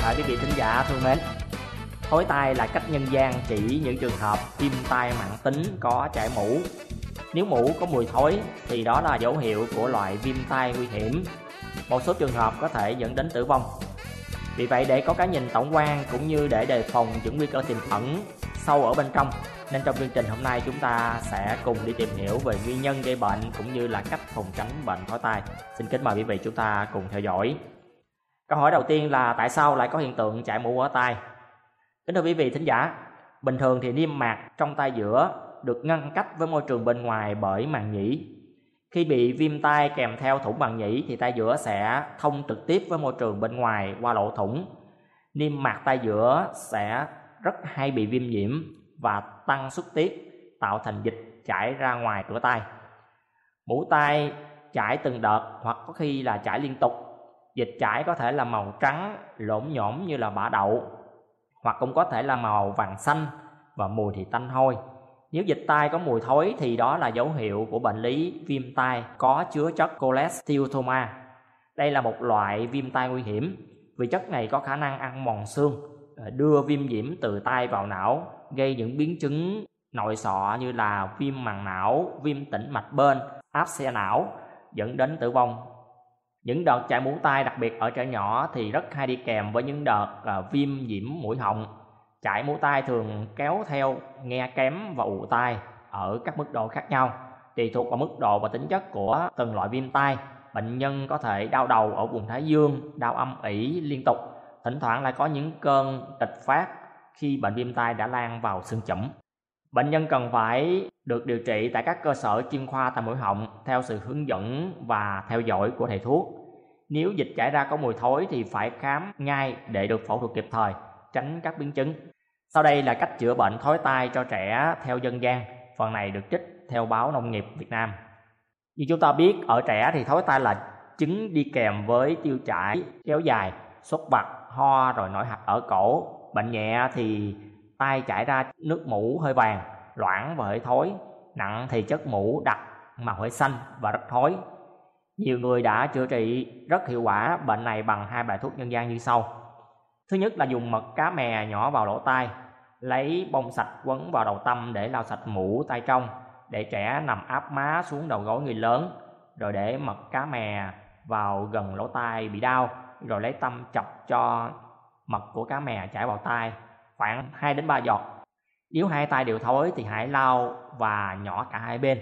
Xin quý vị thính giả thương mến. Thối tai là cách nhân gian chỉ những trường hợp viêm tai mạng tính có chảy mũ. Nếu mũ có mùi thối thì đó là dấu hiệu của loại viêm tai nguy hiểm. Một số trường hợp có thể dẫn đến tử vong. Vì vậy, để có cái nhìn tổng quan cũng như để đề phòng những nguy cơ tiềm ẩn sâu ở bên trong, nên trong chương trình hôm nay chúng ta sẽ cùng đi tìm hiểu về nguyên nhân gây bệnh cũng như là cách phòng tránh bệnh thói tai. Xin kính mời quý vị chúng ta cùng theo dõi. Câu hỏi đầu tiên là tại sao lại có hiện tượng chảy mũ ở tai? Kính thưa quý vị thính giả, bình thường thì niêm mạc trong tai giữa được ngăn cách với môi trường bên ngoài bởi màng nhĩ. Khi bị viêm tai kèm theo thủng màng nhĩ thì tai giữa sẽ thông trực tiếp với môi trường bên ngoài qua lỗ thủng. Niêm mạc tai giữa sẽ rất hay bị viêm nhiễm và tăng xuất tiết tạo thành dịch chảy ra ngoài cửa tai. Mũ tai chảy từng đợt hoặc có khi là chảy liên tục Dịch chải có thể là màu trắng, lỗm nhổm như là bã đậu Hoặc cũng có thể là màu vàng xanh và mùi thì tanh hôi. Nếu dịch tai có mùi thối thì đó là dấu hiệu của bệnh lý viêm tai có chứa chất cholesteatoma Đây là một loại viêm tai nguy hiểm vì chất này có khả năng ăn mòn xương ờ, đưa viêm nhiễm từ tai vào não gây những biến chứng nội sọ như là viêm màng não, viêm tĩnh mạch bên, áp xe não dẫn đến tử vong những đợt chảy mũi tai đặc biệt ở trẻ nhỏ thì rất hay đi kèm với những đợt à, viêm nhiễm mũi họng. Chảy mũi tai thường kéo theo nghe kém và ù tai ở các mức độ khác nhau, tùy thuộc vào mức độ và tính chất của từng loại viêm tai. Bệnh nhân có thể đau đầu ở vùng thái dương, đau âm ỉ liên tục, thỉnh thoảng lại có những cơn tịch phát khi bệnh viêm tai đã lan vào xương chẩm. Bệnh nhân cần phải được điều trị tại các cơ sở chuyên khoa tai mũi họng theo sự hướng dẫn và theo dõi của thầy thuốc. Nếu dịch chảy ra có mùi thối thì phải khám ngay để được phẫu thuật kịp thời, tránh các biến chứng. Sau đây là cách chữa bệnh thói tai cho trẻ theo dân gian. Phần này được trích theo báo Nông nghiệp Việt Nam. Như chúng ta biết, ở trẻ thì thói tai là chứng đi kèm với tiêu chảy kéo dài, sốt bạc, ho rồi nổi hạch ở cổ. Bệnh nhẹ thì tay chảy ra nước mũ hơi vàng, loãng và hơi thối, nặng thì chất mũ đặc màu hơi xanh và rất thối. Nhiều người đã chữa trị rất hiệu quả bệnh này bằng hai bài thuốc nhân gian như sau. Thứ nhất là dùng mật cá mè nhỏ vào lỗ tai, lấy bông sạch quấn vào đầu tâm để lau sạch mũ tai trong, để trẻ nằm áp má xuống đầu gối người lớn, rồi để mật cá mè vào gần lỗ tai bị đau, rồi lấy tâm chọc cho mật của cá mè chảy vào tai khoảng 2 đến 3 giọt. Nếu hai tay đều thối thì hãy lau và nhỏ cả hai bên.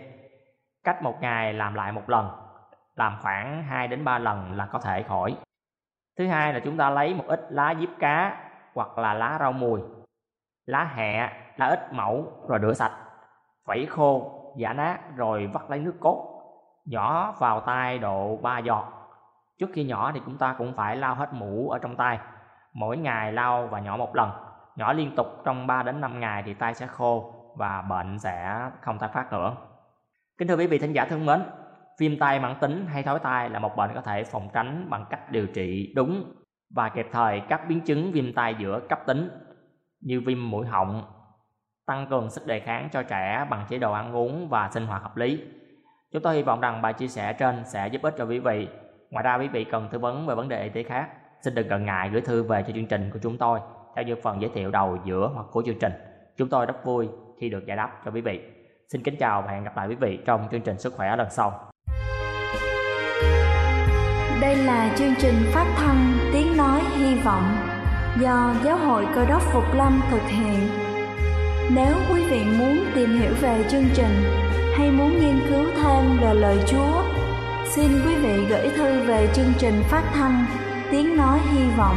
Cách một ngày làm lại một lần, làm khoảng 2 đến 3 lần là có thể khỏi. Thứ hai là chúng ta lấy một ít lá diếp cá hoặc là lá rau mùi, lá hẹ, lá ít mẫu rồi rửa sạch, phẩy khô, giả nát rồi vắt lấy nước cốt, nhỏ vào tay độ 3 giọt. Trước khi nhỏ thì chúng ta cũng phải lau hết mũ ở trong tay, mỗi ngày lau và nhỏ một lần nhỏ liên tục trong 3 đến 5 ngày thì tay sẽ khô và bệnh sẽ không tái phát nữa. Kính thưa quý vị thính giả thân mến, viêm tay mãn tính hay thói tai là một bệnh có thể phòng tránh bằng cách điều trị đúng và kịp thời các biến chứng viêm tai giữa cấp tính như viêm mũi họng, tăng cường sức đề kháng cho trẻ bằng chế độ ăn uống và sinh hoạt hợp lý. Chúng tôi hy vọng rằng bài chia sẻ trên sẽ giúp ích cho quý vị. Ngoài ra quý vị cần tư vấn về vấn đề y tế khác, xin đừng ngần ngại gửi thư về cho chương trình của chúng tôi theo như phần giới thiệu đầu, giữa hoặc cuối chương trình. Chúng tôi rất vui khi được giải đáp cho quý vị. Xin kính chào và hẹn gặp lại quý vị trong chương trình sức khỏe lần sau. Đây là chương trình phát thanh tiếng nói hy vọng do Giáo hội Cơ đốc Phục Lâm thực hiện. Nếu quý vị muốn tìm hiểu về chương trình hay muốn nghiên cứu thêm về lời Chúa, xin quý vị gửi thư về chương trình phát thanh tiếng nói hy vọng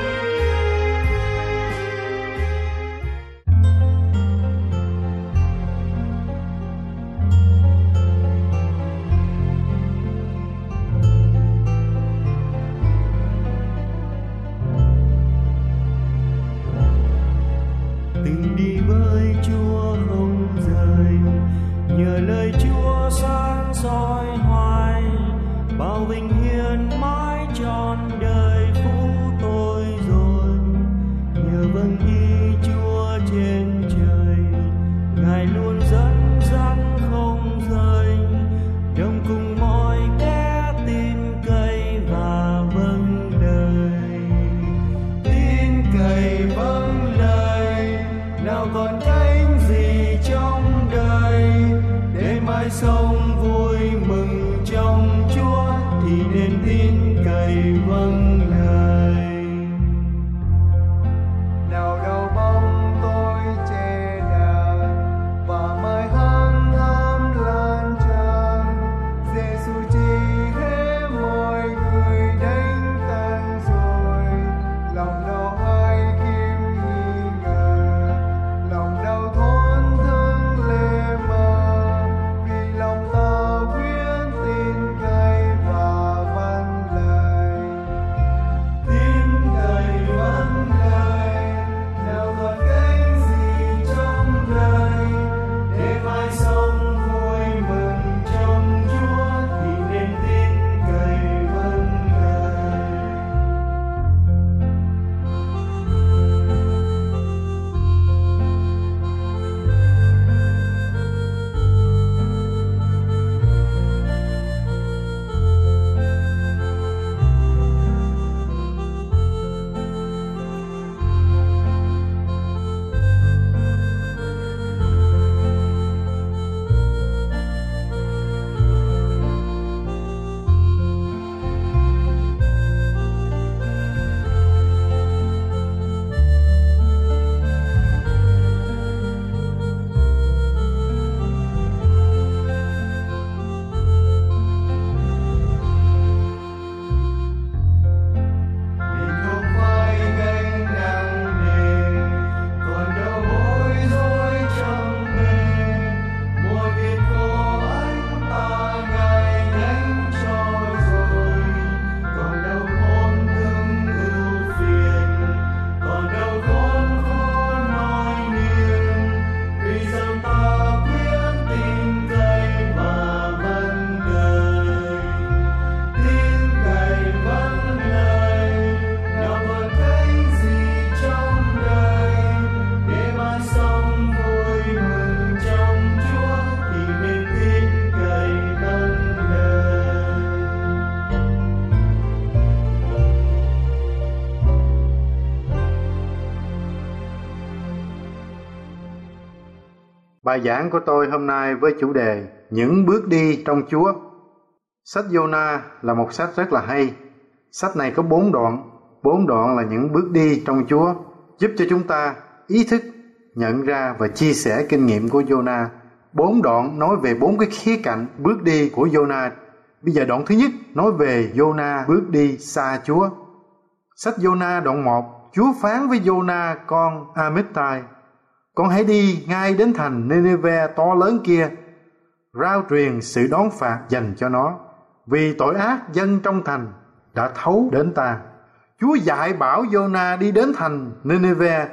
Bài giảng của tôi hôm nay với chủ đề Những bước đi trong Chúa. Sách Jonah là một sách rất là hay. Sách này có bốn đoạn, bốn đoạn là những bước đi trong Chúa, giúp cho chúng ta ý thức, nhận ra và chia sẻ kinh nghiệm của Jonah bốn đoạn nói về bốn cái khía cạnh bước đi của Jonah. Bây giờ đoạn thứ nhất nói về Jonah bước đi xa Chúa. Sách Jonah đoạn 1, Chúa phán với Jonah con Amittai, con hãy đi ngay đến thành Nineveh to lớn kia, rao truyền sự đón phạt dành cho nó, vì tội ác dân trong thành đã thấu đến ta. Chúa dạy bảo Jonah đi đến thành Nineveh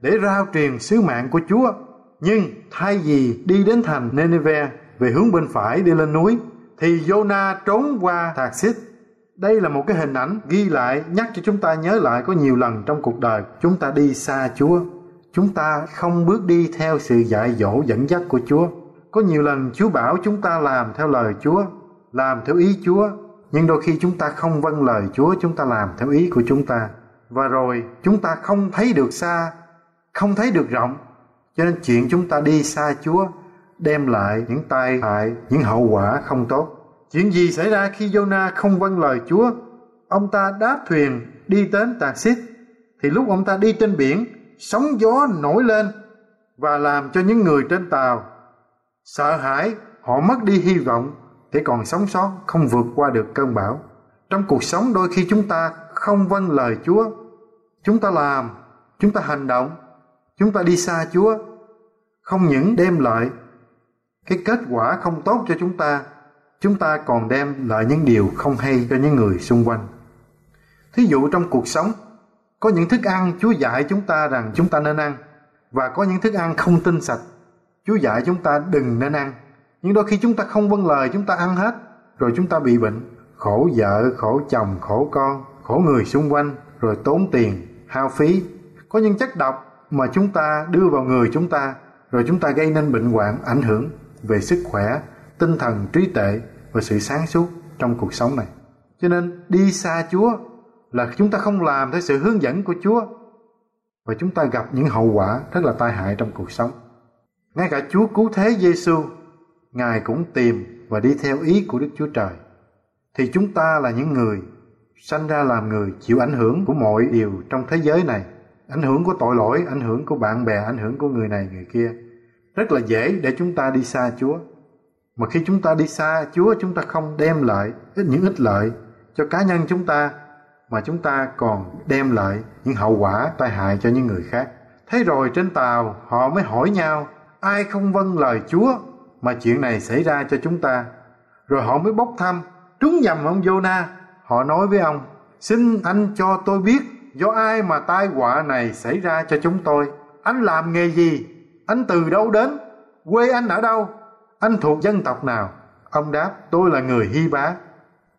để rao truyền sứ mạng của Chúa. Nhưng thay vì đi đến thành Nineveh về hướng bên phải đi lên núi, thì Jonah trốn qua Thạc Xích. Đây là một cái hình ảnh ghi lại nhắc cho chúng ta nhớ lại có nhiều lần trong cuộc đời chúng ta đi xa Chúa. Chúng ta không bước đi theo sự dạy dỗ dẫn dắt của Chúa. Có nhiều lần Chúa bảo chúng ta làm theo lời Chúa, làm theo ý Chúa, nhưng đôi khi chúng ta không vâng lời Chúa, chúng ta làm theo ý của chúng ta. Và rồi chúng ta không thấy được xa, không thấy được rộng. Cho nên chuyện chúng ta đi xa Chúa đem lại những tai hại, những hậu quả không tốt. Chuyện gì xảy ra khi Jonah không vâng lời Chúa? Ông ta đáp thuyền đi đến Tạc Xít. Thì lúc ông ta đi trên biển, sóng gió nổi lên và làm cho những người trên tàu sợ hãi, họ mất đi hy vọng để còn sống sót, không vượt qua được cơn bão. Trong cuộc sống đôi khi chúng ta không vâng lời Chúa. Chúng ta làm, chúng ta hành động, chúng ta đi xa Chúa. Không những đem lại cái kết quả không tốt cho chúng ta, chúng ta còn đem lại những điều không hay cho những người xung quanh. Thí dụ trong cuộc sống, có những thức ăn Chúa dạy chúng ta rằng chúng ta nên ăn và có những thức ăn không tinh sạch. Chúa dạy chúng ta đừng nên ăn. Nhưng đôi khi chúng ta không vâng lời chúng ta ăn hết rồi chúng ta bị bệnh, khổ vợ, khổ chồng, khổ con, khổ người xung quanh rồi tốn tiền, hao phí. Có những chất độc mà chúng ta đưa vào người chúng ta rồi chúng ta gây nên bệnh hoạn ảnh hưởng về sức khỏe, tinh thần, trí tuệ và sự sáng suốt trong cuộc sống này. Cho nên đi xa Chúa là chúng ta không làm theo sự hướng dẫn của Chúa và chúng ta gặp những hậu quả rất là tai hại trong cuộc sống. Ngay cả Chúa cứu thế Giêsu, Ngài cũng tìm và đi theo ý của Đức Chúa Trời. Thì chúng ta là những người sanh ra làm người chịu ảnh hưởng của mọi điều trong thế giới này, ảnh hưởng của tội lỗi, ảnh hưởng của bạn bè, ảnh hưởng của người này người kia. Rất là dễ để chúng ta đi xa Chúa. Mà khi chúng ta đi xa Chúa, chúng ta không đem lại ít những ích lợi cho cá nhân chúng ta mà chúng ta còn đem lại những hậu quả tai hại cho những người khác. Thế rồi trên tàu, họ mới hỏi nhau, ai không vâng lời Chúa mà chuyện này xảy ra cho chúng ta. Rồi họ mới bốc thăm, trúng nhầm ông Jonah. Họ nói với ông, xin anh cho tôi biết, do ai mà tai họa này xảy ra cho chúng tôi. Anh làm nghề gì? Anh từ đâu đến? Quê anh ở đâu? Anh thuộc dân tộc nào? Ông đáp, tôi là người Hy Bá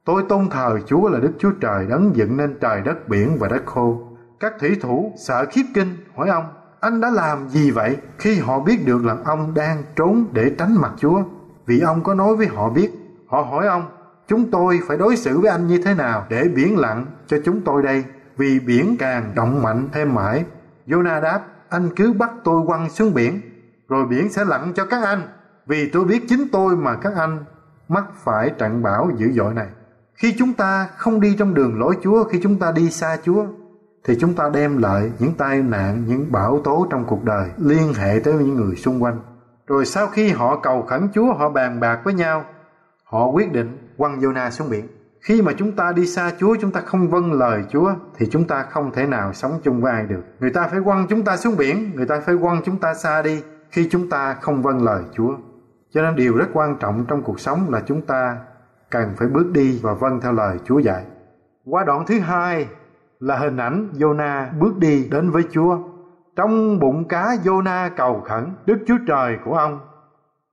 Tôi tôn thờ Chúa là Đức Chúa Trời đấng dựng nên trời đất biển và đất khô. Các thủy thủ sợ khiếp kinh hỏi ông, anh đã làm gì vậy khi họ biết được là ông đang trốn để tránh mặt Chúa? Vì ông có nói với họ biết. Họ hỏi ông, chúng tôi phải đối xử với anh như thế nào để biển lặng cho chúng tôi đây? Vì biển càng động mạnh thêm mãi. Jonah đáp, anh cứ bắt tôi quăng xuống biển, rồi biển sẽ lặng cho các anh. Vì tôi biết chính tôi mà các anh mắc phải trận bão dữ dội này. Khi chúng ta không đi trong đường lối Chúa, khi chúng ta đi xa Chúa, thì chúng ta đem lại những tai nạn, những bão tố trong cuộc đời liên hệ tới những người xung quanh. Rồi sau khi họ cầu khẩn Chúa, họ bàn bạc với nhau, họ quyết định quăng Jonah xuống biển. Khi mà chúng ta đi xa Chúa, chúng ta không vâng lời Chúa, thì chúng ta không thể nào sống chung với ai được. Người ta phải quăng chúng ta xuống biển, người ta phải quăng chúng ta xa đi khi chúng ta không vâng lời Chúa. Cho nên điều rất quan trọng trong cuộc sống là chúng ta cần phải bước đi và vâng theo lời Chúa dạy. Qua đoạn thứ hai là hình ảnh Jonah bước đi đến với Chúa. Trong bụng cá Jonah cầu khẩn Đức Chúa Trời của ông.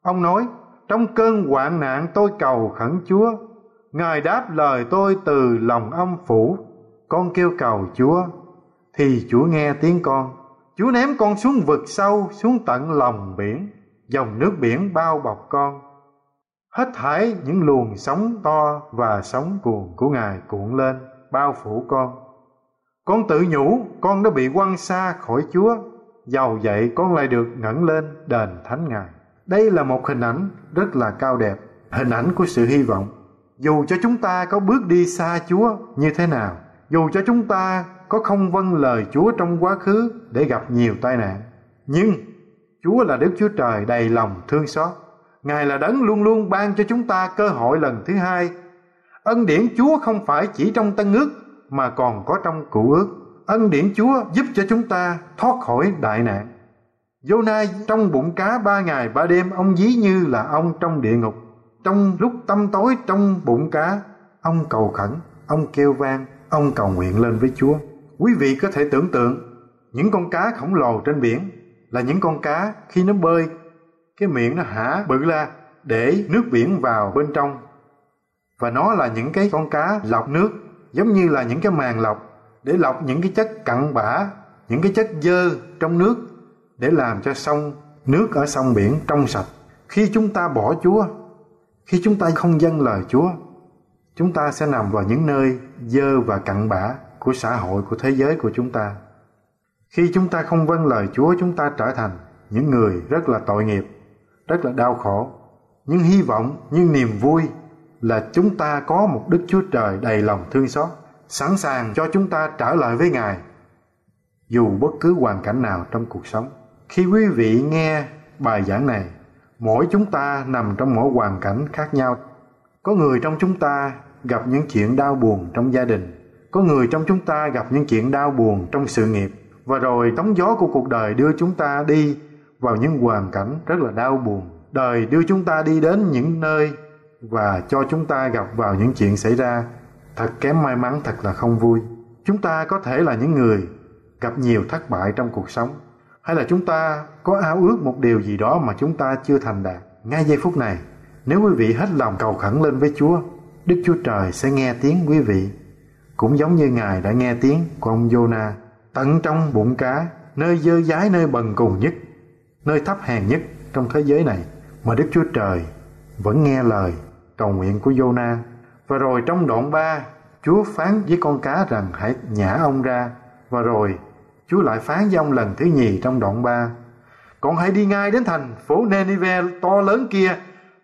Ông nói, trong cơn hoạn nạn tôi cầu khẩn Chúa. Ngài đáp lời tôi từ lòng âm phủ. Con kêu cầu Chúa, thì Chúa nghe tiếng con. Chúa ném con xuống vực sâu, xuống tận lòng biển. Dòng nước biển bao bọc con Hết thải những luồng sóng to và sóng cuồn của Ngài cuộn lên, bao phủ con. Con tự nhủ, con đã bị quăng xa khỏi Chúa, giàu vậy con lại được ngẩng lên đền thánh Ngài. Đây là một hình ảnh rất là cao đẹp, hình ảnh của sự hy vọng. Dù cho chúng ta có bước đi xa Chúa như thế nào, dù cho chúng ta có không vâng lời Chúa trong quá khứ để gặp nhiều tai nạn, nhưng Chúa là Đức Chúa Trời đầy lòng thương xót. Ngài là đấng luôn luôn ban cho chúng ta cơ hội lần thứ hai. Ân điển Chúa không phải chỉ trong Tân ước mà còn có trong Cựu ước. Ân điển Chúa giúp cho chúng ta thoát khỏi đại nạn. Jonah trong bụng cá ba ngày ba đêm ông dí như là ông trong địa ngục. Trong lúc tâm tối trong bụng cá, ông cầu khẩn, ông kêu vang, ông cầu nguyện lên với Chúa. Quý vị có thể tưởng tượng những con cá khổng lồ trên biển là những con cá khi nó bơi cái miệng nó hả? Bự ra để nước biển vào bên trong. Và nó là những cái con cá lọc nước, giống như là những cái màng lọc, để lọc những cái chất cặn bã, những cái chất dơ trong nước, để làm cho sông, nước ở sông biển trong sạch. Khi chúng ta bỏ chúa, khi chúng ta không dâng lời chúa, chúng ta sẽ nằm vào những nơi dơ và cặn bã của xã hội, của thế giới của chúng ta. Khi chúng ta không vâng lời chúa, chúng ta trở thành những người rất là tội nghiệp rất là đau khổ. Nhưng hy vọng, nhưng niềm vui là chúng ta có một đức chúa trời đầy lòng thương xót, sẵn sàng cho chúng ta trở lại với ngài, dù bất cứ hoàn cảnh nào trong cuộc sống. Khi quý vị nghe bài giảng này, mỗi chúng ta nằm trong mỗi hoàn cảnh khác nhau. Có người trong chúng ta gặp những chuyện đau buồn trong gia đình, có người trong chúng ta gặp những chuyện đau buồn trong sự nghiệp, và rồi tống gió của cuộc đời đưa chúng ta đi vào những hoàn cảnh rất là đau buồn. Đời đưa chúng ta đi đến những nơi và cho chúng ta gặp vào những chuyện xảy ra, thật kém may mắn, thật là không vui. Chúng ta có thể là những người gặp nhiều thất bại trong cuộc sống, hay là chúng ta có ao ước một điều gì đó mà chúng ta chưa thành đạt. Ngay giây phút này, nếu quý vị hết lòng cầu khẩn lên với chúa, đức chúa trời sẽ nghe tiếng quý vị. Cũng giống như ngài đã nghe tiếng của ông jonah tận trong bụng cá, nơi dơ dái, nơi bần cùng nhất nơi thấp hèn nhất trong thế giới này mà Đức Chúa Trời vẫn nghe lời cầu nguyện của Jonah. Và rồi trong đoạn 3, Chúa phán với con cá rằng hãy nhả ông ra. Và rồi Chúa lại phán với ông lần thứ nhì trong đoạn 3. Còn hãy đi ngay đến thành phố Nenive to lớn kia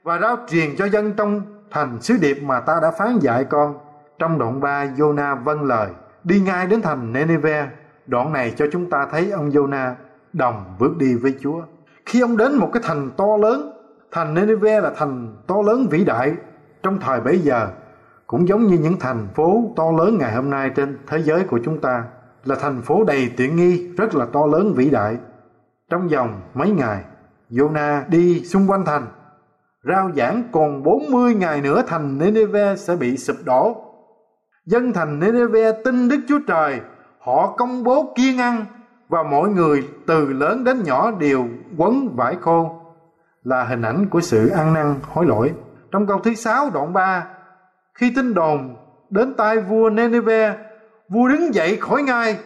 và rao truyền cho dân trong thành sứ điệp mà ta đã phán dạy con. Trong đoạn 3, Jonah vâng lời, đi ngay đến thành Nenive. Đoạn này cho chúng ta thấy ông Jonah đồng bước đi với Chúa. Khi ông đến một cái thành to lớn, thành Nineveh là thành to lớn vĩ đại trong thời bấy giờ, cũng giống như những thành phố to lớn ngày hôm nay trên thế giới của chúng ta, là thành phố đầy tiện nghi, rất là to lớn vĩ đại. Trong vòng mấy ngày, Jonah đi xung quanh thành, rao giảng còn 40 ngày nữa thành Nineveh sẽ bị sụp đổ. Dân thành Nineveh tin Đức Chúa Trời, họ công bố kiên ăn và mỗi người từ lớn đến nhỏ đều quấn vải khô là hình ảnh của sự ăn năn hối lỗi. Trong câu thứ sáu đoạn 3, khi tin đồn đến tai vua Nineveh, vua đứng dậy khỏi ngai,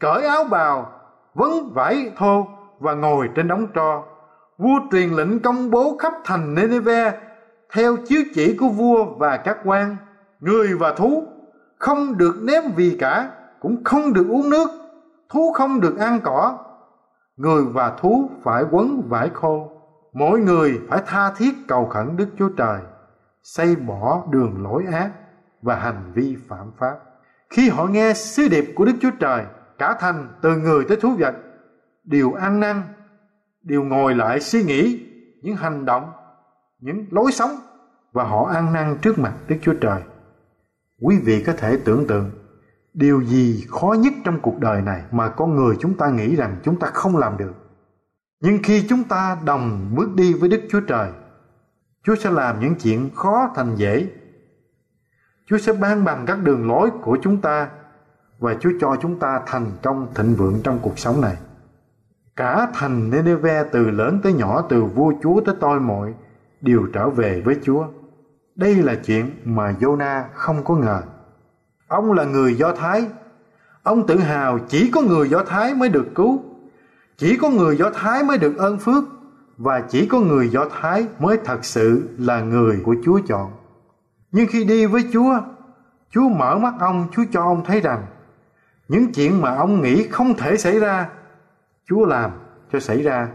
cởi áo bào, vấn vải thô và ngồi trên đống tro. Vua truyền lệnh công bố khắp thành Nineveh theo chiếu chỉ của vua và các quan, người và thú không được ném vì cả, cũng không được uống nước thú không được ăn cỏ. Người và thú phải quấn vải khô. Mỗi người phải tha thiết cầu khẩn đức chúa trời, xây bỏ đường lỗi ác và hành vi phạm pháp. Khi họ nghe sứ điệp của đức chúa trời, cả thành từ người tới thú vật, đều ăn năn, đều ngồi lại suy nghĩ những hành động, những lối sống và họ ăn năn trước mặt đức chúa trời. Quý vị có thể tưởng tượng điều gì khó nhất trong cuộc đời này mà con người chúng ta nghĩ rằng chúng ta không làm được? Nhưng khi chúng ta đồng bước đi với đức chúa trời, chúa sẽ làm những chuyện khó thành dễ. Chúa sẽ ban bằng các đường lối của chúng ta và chúa cho chúng ta thành công thịnh vượng trong cuộc sống này. Cả thành Nineveh từ lớn tới nhỏ, từ vua chúa tới tôi mọi, đều trở về với chúa. Đây là chuyện mà Jonah không có ngờ. Ông là người Do Thái. Ông tự hào chỉ có người Do Thái mới được cứu. Chỉ có người Do Thái mới được ơn phước. Và chỉ có người Do Thái mới thật sự là người của Chúa chọn. Nhưng khi đi với Chúa, Chúa mở mắt ông, Chúa cho ông thấy rằng những chuyện mà ông nghĩ không thể xảy ra, Chúa làm cho xảy ra.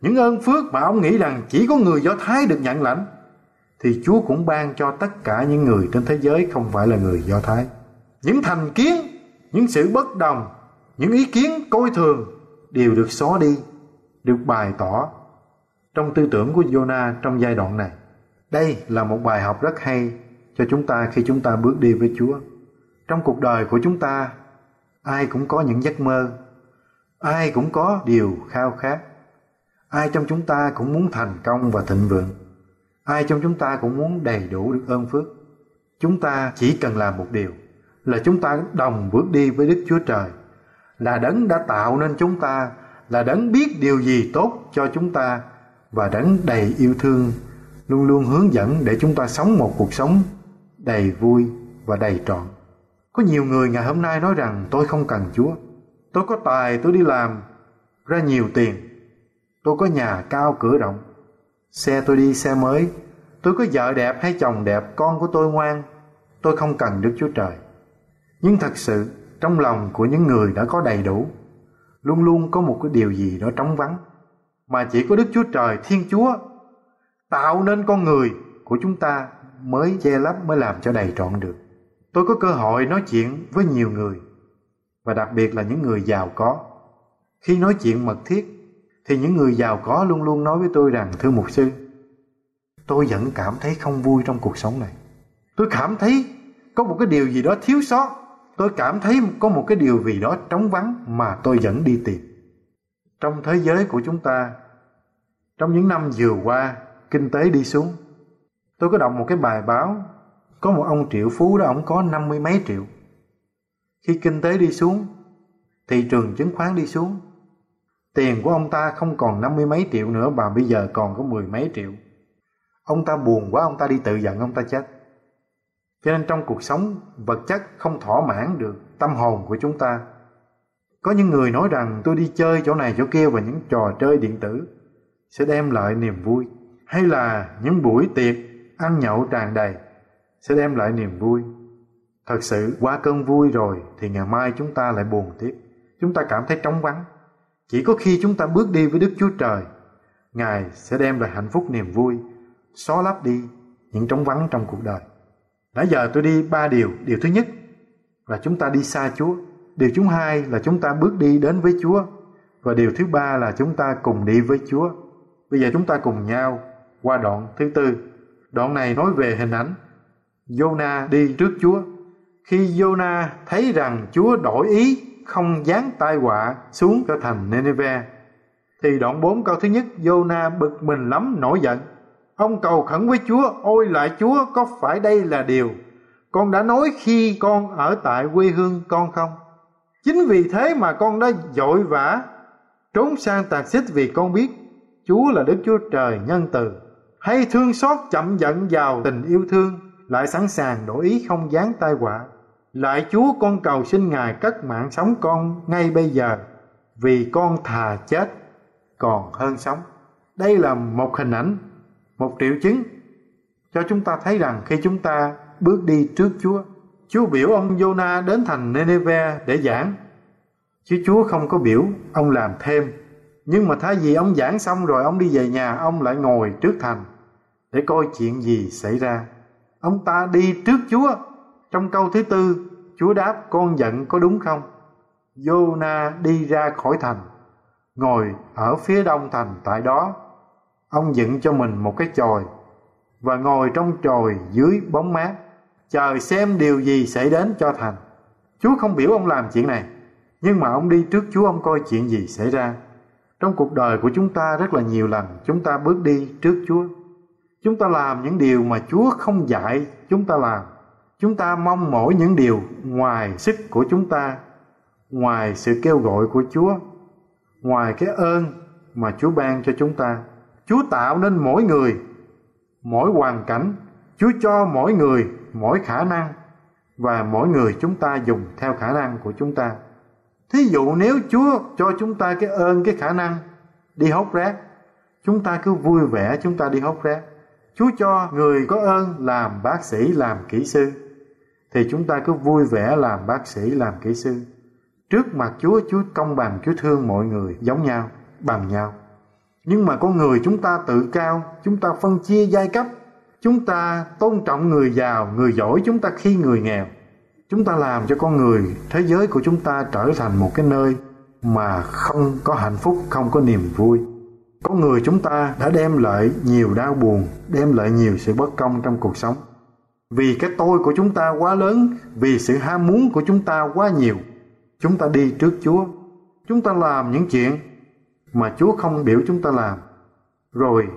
Những ơn phước mà ông nghĩ rằng chỉ có người Do Thái được nhận lãnh, thì Chúa cũng ban cho tất cả những người trên thế giới không phải là người Do Thái. Những thành kiến, những sự bất đồng, những ý kiến coi thường đều được xóa đi được bày tỏ trong tư tưởng của Jonah trong giai đoạn này. Đây là một bài học rất hay cho chúng ta khi chúng ta bước đi với Chúa. Trong cuộc đời của chúng ta, ai cũng có những giấc mơ, ai cũng có điều khao khát. Ai trong chúng ta cũng muốn thành công và thịnh vượng. Ai trong chúng ta cũng muốn đầy đủ được ơn phước. Chúng ta chỉ cần làm một điều là chúng ta đồng bước đi với Đức Chúa Trời, là đấng đã tạo nên chúng ta, là đấng biết điều gì tốt cho chúng ta và đấng đầy yêu thương luôn luôn hướng dẫn để chúng ta sống một cuộc sống đầy vui và đầy trọn. Có nhiều người ngày hôm nay nói rằng tôi không cần Chúa. Tôi có tài tôi đi làm ra nhiều tiền. Tôi có nhà cao cửa rộng. Xe tôi đi xe mới. Tôi có vợ đẹp hay chồng đẹp, con của tôi ngoan. Tôi không cần Đức Chúa Trời. Nhưng thật sự trong lòng của những người đã có đầy đủ luôn luôn có một cái điều gì đó trống vắng mà chỉ có Đức Chúa Trời Thiên Chúa tạo nên con người của chúng ta mới che lấp mới làm cho đầy trọn được. Tôi có cơ hội nói chuyện với nhiều người và đặc biệt là những người giàu có. Khi nói chuyện mật thiết thì những người giàu có luôn luôn nói với tôi rằng thưa mục sư, tôi vẫn cảm thấy không vui trong cuộc sống này. Tôi cảm thấy có một cái điều gì đó thiếu sót. Tôi cảm thấy có một cái điều gì đó trống vắng mà tôi vẫn đi tìm. Trong thế giới của chúng ta, trong những năm vừa qua, kinh tế đi xuống. Tôi có đọc một cái bài báo, có một ông triệu phú đó, ông có năm mươi mấy triệu. Khi kinh tế đi xuống, thị trường chứng khoán đi xuống, tiền của ông ta không còn năm mươi mấy triệu nữa mà bây giờ còn có mười mấy triệu. Ông ta buồn quá, ông ta đi tự giận, ông ta chết. Cho nên trong cuộc sống vật chất không thỏa mãn được tâm hồn của chúng ta. Có những người nói rằng tôi đi chơi chỗ này chỗ kia và những trò chơi điện tử sẽ đem lại niềm vui hay là những buổi tiệc ăn nhậu tràn đầy sẽ đem lại niềm vui. Thật sự qua cơn vui rồi thì ngày mai chúng ta lại buồn tiếp. Chúng ta cảm thấy trống vắng. Chỉ có khi chúng ta bước đi với Đức Chúa Trời, Ngài sẽ đem lại hạnh phúc niềm vui, xóa lấp đi những trống vắng trong cuộc đời. Nãy giờ tôi đi ba điều. Điều thứ nhất là chúng ta đi xa Chúa. Điều thứ hai là chúng ta bước đi đến với Chúa. Và điều thứ ba là chúng ta cùng đi với Chúa. Bây giờ chúng ta cùng nhau qua đoạn thứ tư. Đoạn này nói về hình ảnh Jonah đi trước Chúa. Khi Jonah thấy rằng Chúa đổi ý không giáng tai họa xuống cho thành Nineveh thì đoạn 4 câu thứ nhất Jonah bực mình lắm nổi giận. Ông cầu khẩn với Chúa, ôi lại Chúa có phải đây là điều con đã nói khi con ở tại quê hương con không? Chính vì thế mà con đã dội vã trốn sang tạc xích vì con biết Chúa là Đức Chúa Trời nhân từ hay thương xót chậm giận vào tình yêu thương lại sẵn sàng đổi ý không dán tai họa lại Chúa, con cầu xin Ngài cất mạng sống con ngay bây giờ, vì con thà chết còn hơn sống đây là một hình ảnh, một triệu chứng cho chúng ta thấy rằng khi chúng ta bước đi trước Chúa Chúa biểu ông Jonah đến thành Nineveh để giảng chứ Chúa không có biểu ông làm thêm nhưng mà thay vì ông giảng xong rồi ông đi về nhà, ông lại ngồi trước thành để coi chuyện gì xảy ra. Ông ta đi trước Chúa. Trong câu thứ tư, Chúa đáp con giận có đúng không? Jonah đi ra khỏi thành, ngồi ở phía đông thành tại đó. Ông dựng cho mình một cái chòi và ngồi trong chòi dưới bóng mát, chờ xem điều gì xảy đến cho thành. Chúa không biểu ông làm chuyện này, nhưng mà ông đi trước Chúa ông coi chuyện gì xảy ra. Trong cuộc đời của chúng ta rất là nhiều lần chúng ta bước đi trước Chúa. Chúng ta làm những điều mà Chúa không dạy chúng ta làm. Chúng ta mong mỏi những điều ngoài sức của chúng ta, ngoài sự kêu gọi của Chúa, ngoài cái ơn mà Chúa ban cho chúng ta. Chúa tạo nên mỗi người, mỗi hoàn cảnh, Chúa cho mỗi người mỗi khả năng và mỗi người chúng ta dùng theo khả năng của chúng ta. Thí dụ nếu Chúa cho chúng ta cái ơn, cái khả năng đi hốt rác, chúng ta cứ vui vẻ chúng ta đi hốt rác. Chúa cho người có ơn làm bác sĩ, làm kỹ sư, thì chúng ta cứ vui vẻ làm bác sĩ, làm kỹ sư. Trước mặt Chúa, Chúa công bằng, Chúa thương mọi người giống nhau, bằng nhau. Nhưng mà có người chúng ta tự cao, chúng ta phân chia giai cấp, chúng ta tôn trọng người giàu, người giỏi, chúng ta khi người nghèo chúng ta làm cho con người thế giới của chúng ta trở thành một cái nơi mà không có hạnh phúc không có niềm vui có người chúng ta đã đem lại nhiều đau buồn, đem lại nhiều sự bất công trong cuộc sống. Vì cái tôi của chúng ta quá lớn, vì sự ham muốn của chúng ta quá nhiều, chúng ta đi trước Chúa. Chúng ta làm những chuyện mà Chúa không biểu chúng ta làm. Rồi,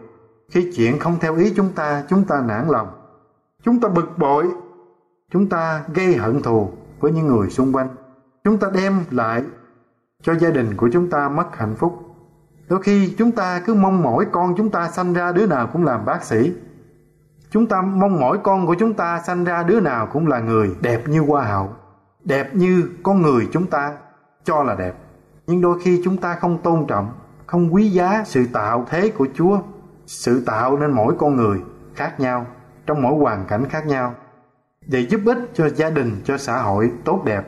khi chuyện không theo ý chúng ta, chúng ta nản lòng. Chúng ta bực bội, chúng ta gây hận thù với những người xung quanh. Chúng ta đem lại cho gia đình của chúng ta mất hạnh phúc. Đôi khi chúng ta cứ mong mỏi con chúng ta sanh ra đứa nào cũng làm bác sĩ. Chúng ta mong mỏi con của chúng ta sanh ra đứa nào cũng là người đẹp như hoa hậu, đẹp như con người chúng ta cho là đẹp. Nhưng đôi khi chúng ta không tôn trọng, không quý giá sự tạo thế của Chúa, sự tạo nên mỗi con người khác nhau trong mỗi hoàn cảnh khác nhau để giúp ích cho gia đình, cho xã hội tốt đẹp.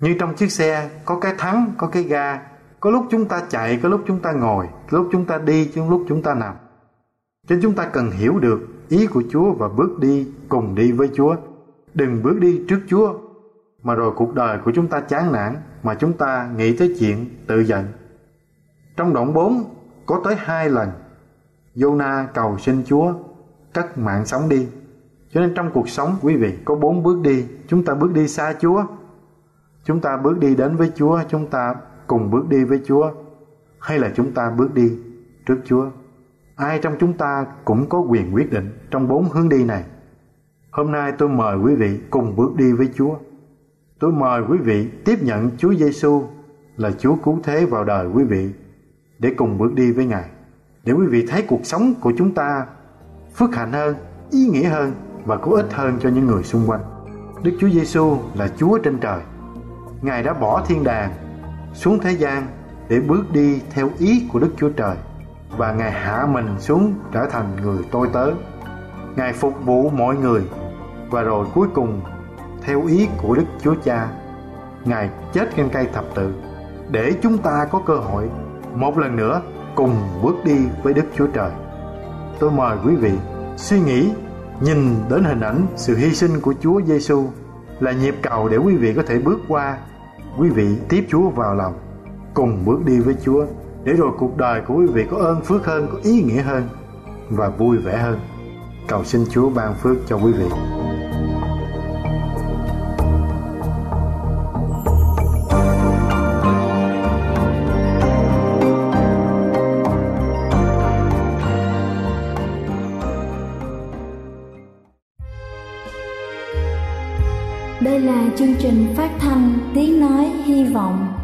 Như trong chiếc xe có cái thắng, có cái ga, có lúc chúng ta chạy, có lúc chúng ta ngồi, có lúc chúng ta đi, có lúc chúng ta nằm. Cho nên chúng ta cần hiểu được ý của Chúa và bước đi cùng đi với Chúa. Đừng bước đi trước Chúa mà rồi cuộc đời của chúng ta chán nản mà chúng ta nghĩ tới chuyện tự giận. Trong đoạn 4 có tới hai lần Jonah cầu xin Chúa cất mạng sống đi. Cho nên trong cuộc sống quý vị có bốn bước đi, chúng ta bước đi xa Chúa. Chúng ta bước đi đến với Chúa, chúng ta cùng bước đi với Chúa hay là chúng ta bước đi trước Chúa. Ai trong chúng ta cũng có quyền quyết định trong bốn hướng đi này. Hôm nay tôi mời quý vị cùng bước đi với Chúa. Tôi mời quý vị tiếp nhận Chúa Giêsu là Chúa cứu thế vào đời quý vị để cùng bước đi với Ngài. Để quý vị thấy cuộc sống của chúng ta phước hạnh hơn, ý nghĩa hơn và có ích hơn cho những người xung quanh. Đức Chúa Giêsu là Chúa trên trời. Ngài đã bỏ thiên đàng xuống thế gian để bước đi theo ý của Đức Chúa Trời và Ngài hạ mình xuống trở thành người tôi tớ. Ngài phục vụ mọi người và rồi cuối cùng theo ý của Đức Chúa Cha, Ngài chết trên cây thập tự để chúng ta có cơ hội một lần nữa cùng bước đi với Đức Chúa Trời. Tôi mời quý vị suy nghĩ nhìn đến hình ảnh sự hy sinh của Chúa Giêsu là nhịp cầu để quý vị có thể bước qua quý vị tiếp Chúa vào lòng cùng bước đi với Chúa để rồi cuộc đời của quý vị có ơn phước hơn, có ý nghĩa hơn và vui vẻ hơn. Cầu xin Chúa ban phước cho quý vị. Đây là chương trình phát thanh Tiếng Nói Hy Vọng